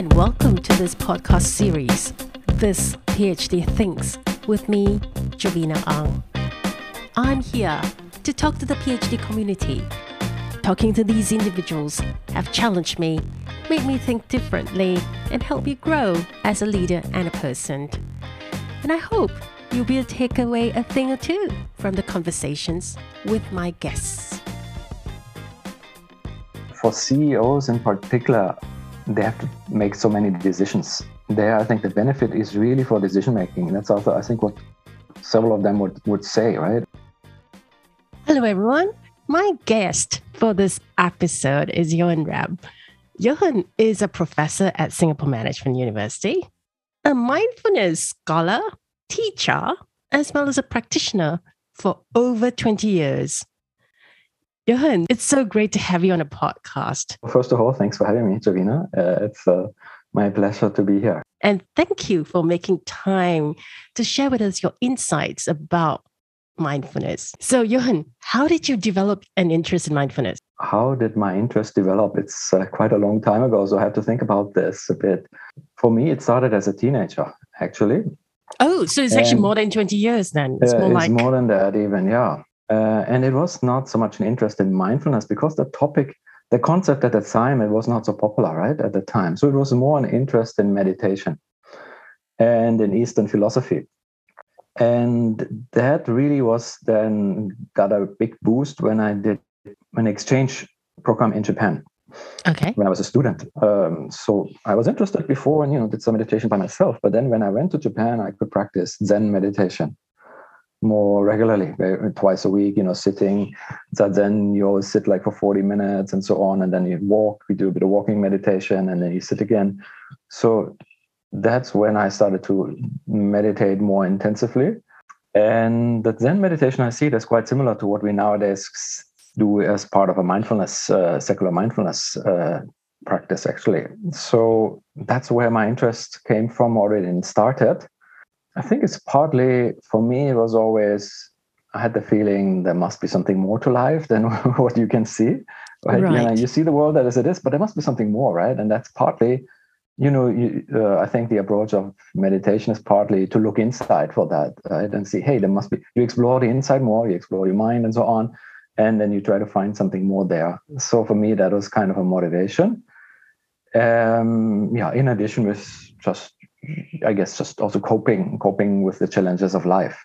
and welcome to this podcast series, This PhD Thinks, with me, Jovina Ang. I'm here to talk to the PhD community. Talking to these individuals have challenged me, made me think differently, and helped me grow as a leader and a person. And I hope you'll be able to take away a thing or two from the conversations with my guests. For CEOs in particular, they have to make so many decisions. There, I think the benefit is really for decision making. That's also, I think, what several of them would, would say, right? Hello, everyone. My guest for this episode is Jochen Reb. Jochen is a professor at Singapore Management University, a mindfulness scholar, teacher, as well as a practitioner for over 20 years. Jochen, it's so great to have you on a podcast. First of all, thanks for having me, Jovina. Uh, it's uh, my pleasure to be here. And thank you for making time to share with us your insights about mindfulness. So, Jochen, how did you develop an interest in mindfulness? How did my interest develop? It's uh, quite a long time ago, so I have to think about this a bit. For me, it started as a teenager, actually. Oh, so it's actually more than 20 years then. It's, more, like... more than that, even, yeah. Uh, and it was not so much an interest in mindfulness because the topic, the concept at the time, it was not so popular, right, at the time. So it was more an interest in meditation and in Eastern philosophy. And that really was then got a big boost when I did an exchange program in Japan. Okay. When I was a student. Um, so I was interested before and, you know, did some meditation by myself. But then when I went to Japan, I could practice Zen meditation more regularly, twice a week, you know, sitting. Zazen, you always sit like for 40 minutes and so on. And then you walk, we do a bit of walking meditation and then you sit again. So that's when I started to meditate more intensively. And that Zen meditation, I see that's quite similar to what we nowadays do as part of a mindfulness, uh, secular mindfulness uh, practice, actually. So that's where my interest came from already and started. I think it's partly for me, it was always, I had the feeling there must be something more to life than what you can see. Right? right. You, know, you see the world as it is, but there must be something more, right? And that's partly you know, you, uh, I think the approach of meditation is partly to look inside for that, right? And see, hey, there must be, you explore the inside more, you explore your mind and so on. And then you try to find something more there. So for me, that was kind of a motivation. Um, yeah, in addition with just, I guess, just also coping, coping with the challenges of life.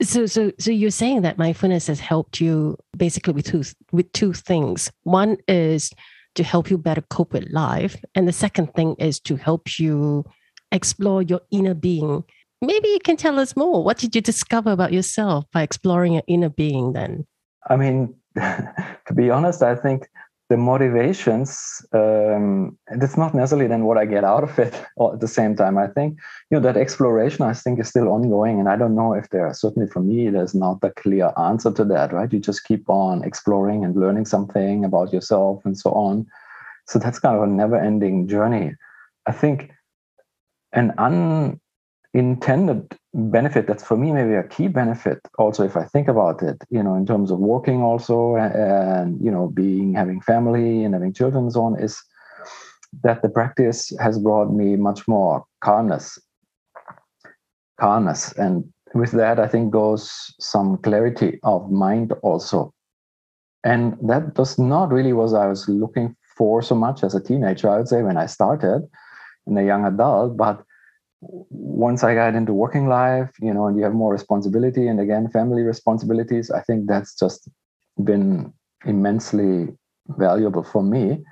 So, so, so you're saying that mindfulness has helped you basically with two, with two things. One is to help you better cope with life. And the second thing is to help you explore your inner being. Maybe you can tell us more. What did you discover about yourself by exploring your inner being then? I mean, to be honest, I think the motivations um, it's not necessarily then what i get out of it at the same time. I think you know that exploration i think is still ongoing and i don't know if there certainly for me there's not a clear answer to that right? You just keep on exploring and learning something about yourself and so on. So that's kind of a never ending journey. I think an un intended benefit that's for me maybe a key benefit also if i think about it you know in terms of working also and you know being having family and having children and so on is that the practice has brought me much more calmness. Calmness. And with that i think goes some clarity of mind also. And that was not really what i was looking for so much as a teenager i would say when i started and a young adult but once I got into working life, you know, and you have more responsibility and again, family responsibilities, I think that's just been immensely valuable for me.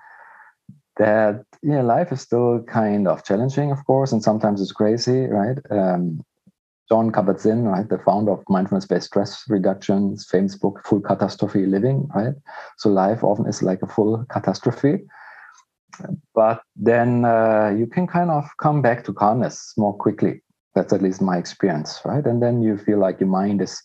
That you know, life is still kind of challenging, of course, and sometimes it's crazy, right? Um, Jon Kabat-Zinn, right, the founder of mindfulness-based stress reduction, famous book "Full Catastrophe Living," right? So life often is like a full catastrophe, but then uh, you can kind of come back to calmness more quickly. That's at least my experience, right? And then you feel like your mind is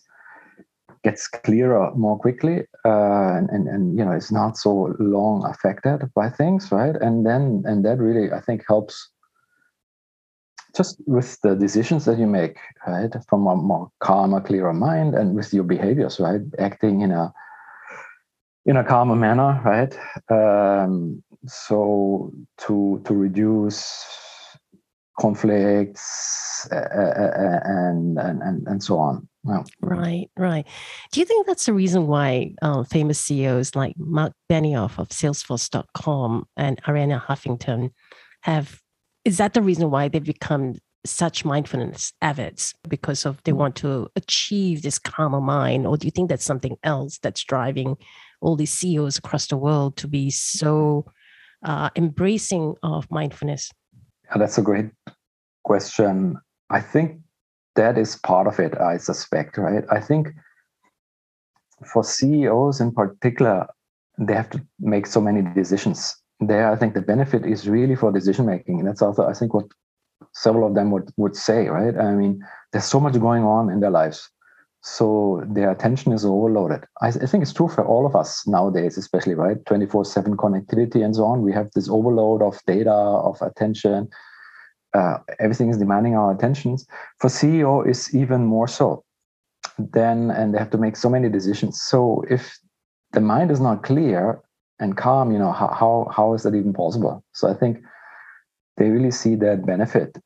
gets clearer more quickly, uh, and, and and you know it's not so long affected by things, right? And then and that really I think helps just with the decisions that you make, right, from a more calmer, clearer mind, and with your behaviors, right, acting in a in a calmer manner, right? Um, so to to reduce conflicts uh, and, and and so on. Yeah. Right, right. Do you think that's the reason why uh, famous CEOs like Mark Benioff of Salesforce.com and Arianna Huffington have? Is that the reason why they've become such mindfulness avids because of they want to achieve this calmer mind, or do you think that's something else that's driving all these CEOs across the world to be so uh, embracing of mindfulness? Yeah, that's a great question. I think that is part of it, I suspect, right? I think for CEOs in particular, they have to make so many decisions. There, I think the benefit is really for decision making. And that's also, I think, what several of them would, would say, right? I mean, there's so much going on in their lives. So their attention is overloaded. I, I think it's true for all of us nowadays, especially, right? 24 7 connectivity and so on. We have this overload of data, of attention. Uh, everything is demanding our attentions. For CEO, is even more so. Then, and they have to make so many decisions. So if the mind is not clear and calm, you know, how, how, how is that even possible? So I think they really see that benefit.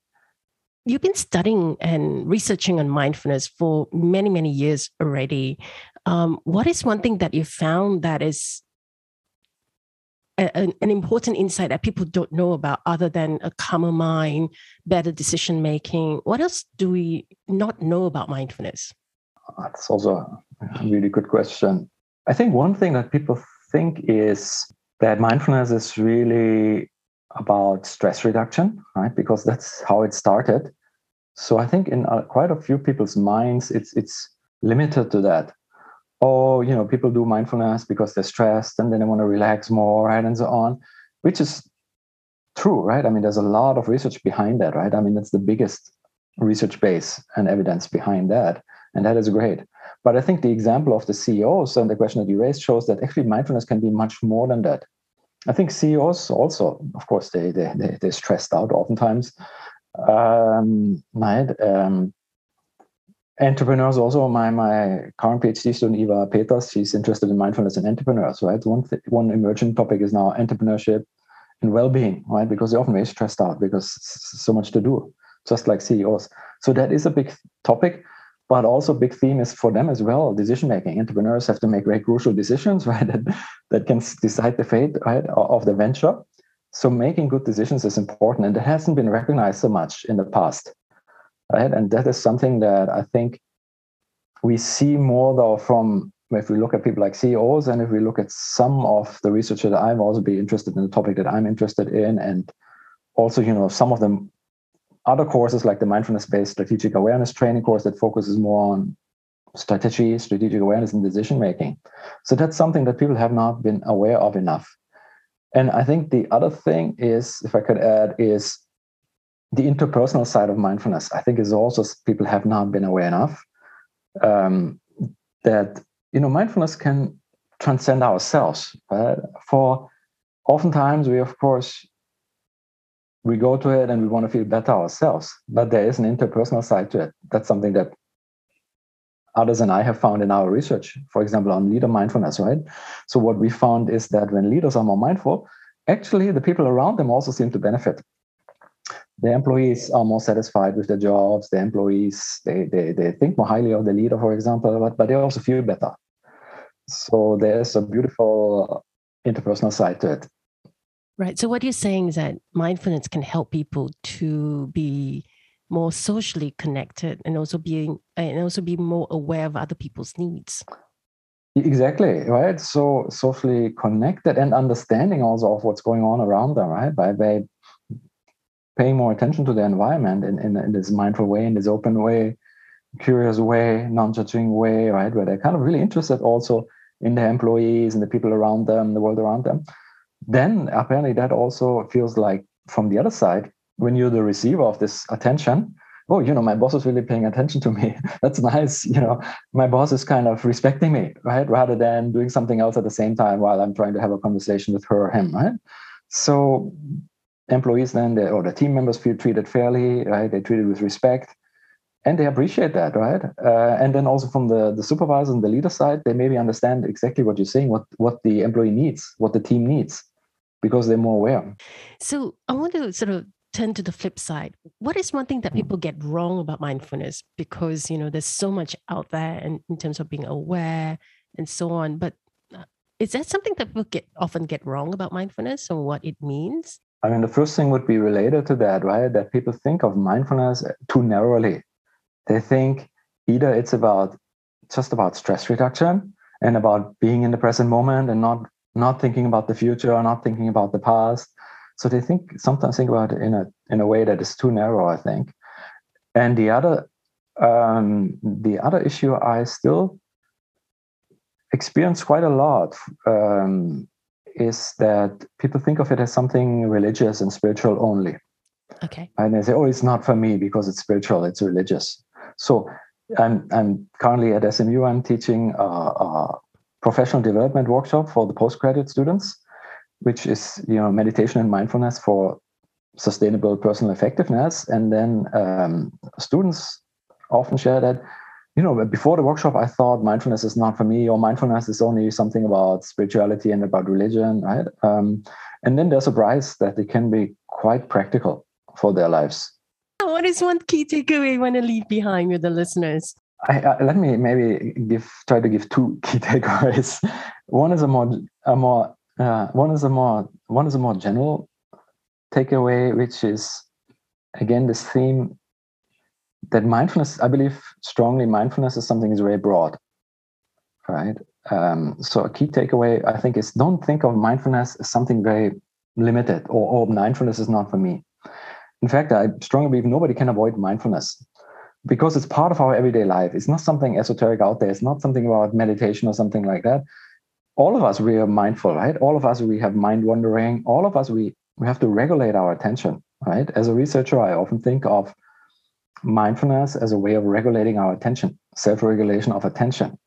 You've been studying and researching on mindfulness for many, many years already. Um, what is one thing that you found that is a, an, an important insight that people don't know about other than a calmer mind, better decision making? What else do we not know about mindfulness? That's also a really good question. I think one thing that people think is that mindfulness is really about stress reduction, right? Because that's how it started. So I think in uh, quite a few people's minds, it's it's limited to that. Oh, you know, people do mindfulness because they're stressed and then they want to relax more, right, and so on, which is true, right? I mean, there's a lot of research behind that, right? I mean, that's the biggest research base and evidence behind that, and that is great. But I think the example of the CEOs and the question that you raised shows that actually mindfulness can be much more than that. I think CEOs also, of course, they they they they're stressed out oftentimes. Um, right. Um, entrepreneurs also. My my current PhD student Eva Peters, she's interested in mindfulness and entrepreneurs. Right. One th- one emerging topic is now entrepreneurship and well-being. Right, because they're often very stressed out because so much to do, just like CEOs. So that is a big topic but also big theme is for them as well decision making entrepreneurs have to make very crucial decisions right that, that can decide the fate right of the venture. So making good decisions is important and it hasn't been recognized so much in the past right? And that is something that i think we see more though from if we look at people like CEOs and if we look at some of the research that I'm also be interested in the topic that I'm interested in and also you know some of them other courses like the mindfulness-based strategic awareness training course that focuses more on strategy, strategic awareness, and decision making. So that's something that people have not been aware of enough. And I think the other thing is, if I could add, is the interpersonal side of mindfulness. I think is also people have not been aware enough um, that you know mindfulness can transcend ourselves. Right? For oftentimes we of course we go to it and we want to feel better ourselves. But there is an interpersonal side to it. That's something that others and I have found in our research, for example, on leader mindfulness, right? So, what we found is that when leaders are more mindful, actually the people around them also seem to benefit. The employees are more satisfied with their jobs. The employees they, they, they think more highly of the leader, for example, but, but they also feel better. So there's a beautiful interpersonal side to it. Right. So what you're saying is that mindfulness can help people to be more socially connected and also being and also be more aware of other people's needs. Exactly, right? So socially connected and understanding also of what's going on around them, right? By by paying more attention to the environment in, in, in this mindful way, in this open way, curious way, non-judging way, right? Where they're kind of really interested also in their employees and the people around them, the world around them then apparently that also feels like from the other side when you're the receiver of this attention oh you know my boss is really paying attention to me. That's nice you know. My boss is kind of respecting me right? Rather than doing something else at the same time while i'm trying to have a conversation with her or him right? So employees then they, or the team members feel treated fairly right? They're treated with respect and they appreciate that right? Uh, and then also from the the supervisor and the leader side they maybe understand exactly what you're saying what what the employee needs what the team needs because they're more aware. So I want to sort of turn to the flip side. What is one thing that people get wrong about mindfulness? Because you know there's so much out there in, in terms of being aware and so on. But uh, is that something that people get often get wrong about mindfulness and what it means? I mean, the first thing would be related to that, right? That people think of mindfulness too narrowly. They think either it's about just about stress reduction and about being in the present moment and not not thinking about the future or not thinking about the past. So they think sometimes think about it in a in a way that is too narrow, I think. And the other um, the other issue I still experience quite a lot um, is that people think of it as something religious and spiritual only. Okay. And they say, oh, it's not for me because it's spiritual, it's religious. So I'm, I'm currently at SMU, I'm teaching a, a professional development workshop for the postgraduate students, which is, you know, meditation and mindfulness for sustainable personal effectiveness. And then um, students often share that you know, before the workshop, I thought mindfulness is not for me, or mindfulness is only something about spirituality and about religion, right? Um, and then they're surprised that it can be quite practical for their lives. What is one key takeaway you want to leave behind with the listeners? I, I, let me maybe give try to give two key takeaways. One is a more a more uh, one is a more one is a more general takeaway, which is again this theme that mindfulness, I believe strongly, mindfulness is something is very broad, right? Um, so a key takeaway, I think, is don't think of mindfulness as something very limited or, or mindfulness is not for me. In fact, I strongly believe nobody can avoid mindfulness because it's part of our everyday life. It's not something esoteric out there. It's not something about meditation or something like that. All of us, we are mindful, right? All of us, we have mind wandering. All of us, we, we have to regulate our attention, right? As a researcher, I often think of mindfulness as a way of regulating our attention, self regulation of attention.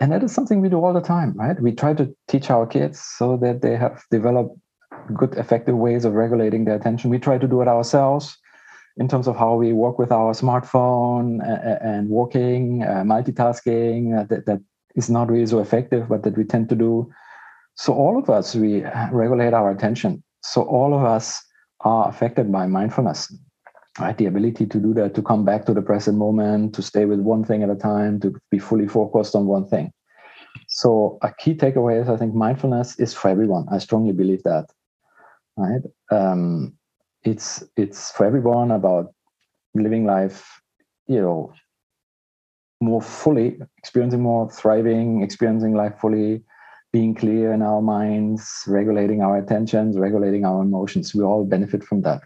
And that is something we do all the time, right? We try to teach our kids so that they have developed good, effective ways of regulating their attention. We try to do it ourselves in terms of how we work with our smartphone and working, uh, multitasking, uh, that, that is not really so effective, but that we tend to do. So, all of us, we regulate our attention. So, all of us are affected by mindfulness right the ability to do that to come back to the present moment to stay with one thing at a time to be fully focused on one thing so a key takeaway is i think mindfulness is for everyone i strongly believe that right um, it's it's for everyone about living life you know more fully experiencing more thriving experiencing life fully being clear in our minds regulating our attentions regulating our emotions we all benefit from that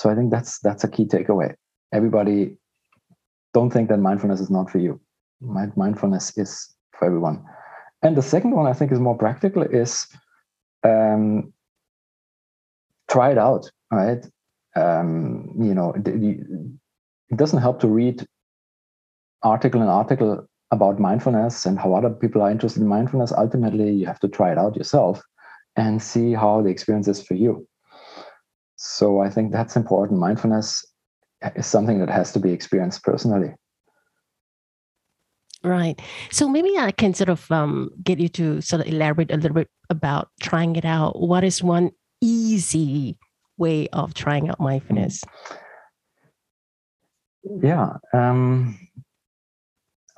so I think that's that's a key takeaway. Everybody, don't think that mindfulness is not for you. Mindfulness is for everyone. And the second one I think is more practical is um, try it out. Right? Um, you know, it, doesn't help to read article and article about mindfulness and how other people are interested in mindfulness. Ultimately, you have to try it out yourself and see how the experience is for you. So I think that's important. Mindfulness is something that has to be experienced personally. Right. So maybe I can sort of um, get you to sort of elaborate a little bit about trying it out. What is one easy way of trying out mindfulness? Yeah. Um,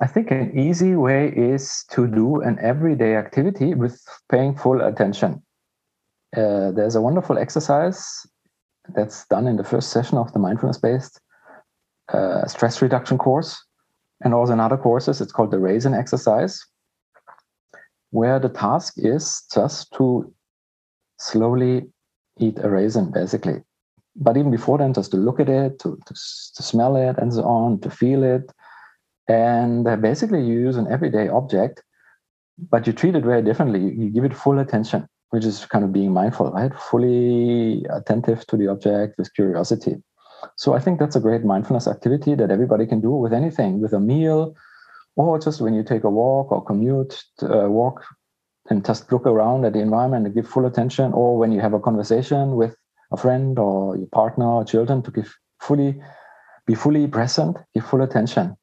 I think an easy way is to do an everyday activity with paying full attention. Uh, there's a wonderful exercise that's done in the first session of the mindfulness based uh, stress reduction course. And also in other courses, it's called the raisin exercise, where the task is just to slowly eat a raisin, basically. But even before then, just to look at it, to, to, to smell it, and so on, to feel it. And basically, you use an everyday object, but you treat it very differently. You, you give it full attention which is kind of being mindful, right? Fully attentive to the object with curiosity. So I think that's a great mindfulness activity that everybody can do with anything, with a meal, or just when you take a walk or commute, uh, walk and just look around at the environment and give full attention, or when you have a conversation with a friend or your partner or children to give fully, be fully present, give full attention.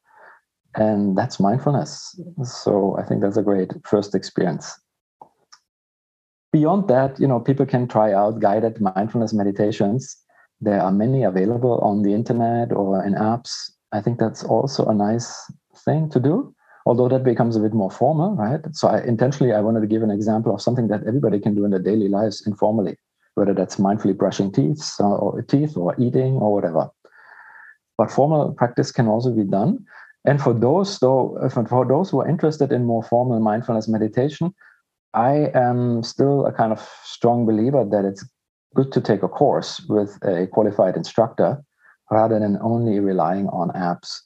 And that's mindfulness. So I think that's a great first experience. beyond that, you know, people can try out guided mindfulness meditations. There are many available on the internet or in apps. I think that's also a nice thing to do, although that becomes a bit more formal, right? So I intentionally I wanted to give an example of something that everybody can do in their daily lives informally, whether that's mindfully brushing teeth or, teeth or eating or whatever. But formal practice can also be done. And for those, though, for those who are interested in more formal mindfulness meditation, I am still a kind of strong believer that it's good to take a course with a qualified instructor rather than only relying on apps.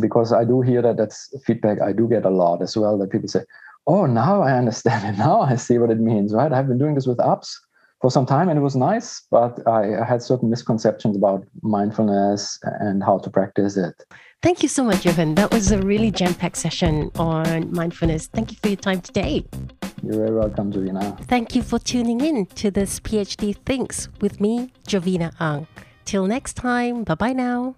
Because I do hear that that's feedback I do get a lot as well that people say, Oh, now I understand it. Now I see what it means, right? I've been doing this with apps for some time and it was nice, but I had certain misconceptions about mindfulness and how to practice it. Thank you so much, Jochen. That was a really jam packed session on mindfulness. Thank you for your time today. You're very welcome, Jovina. Thank you for tuning in to this PhD Thinks with me, Jovina Ang. Till next time, bye bye now.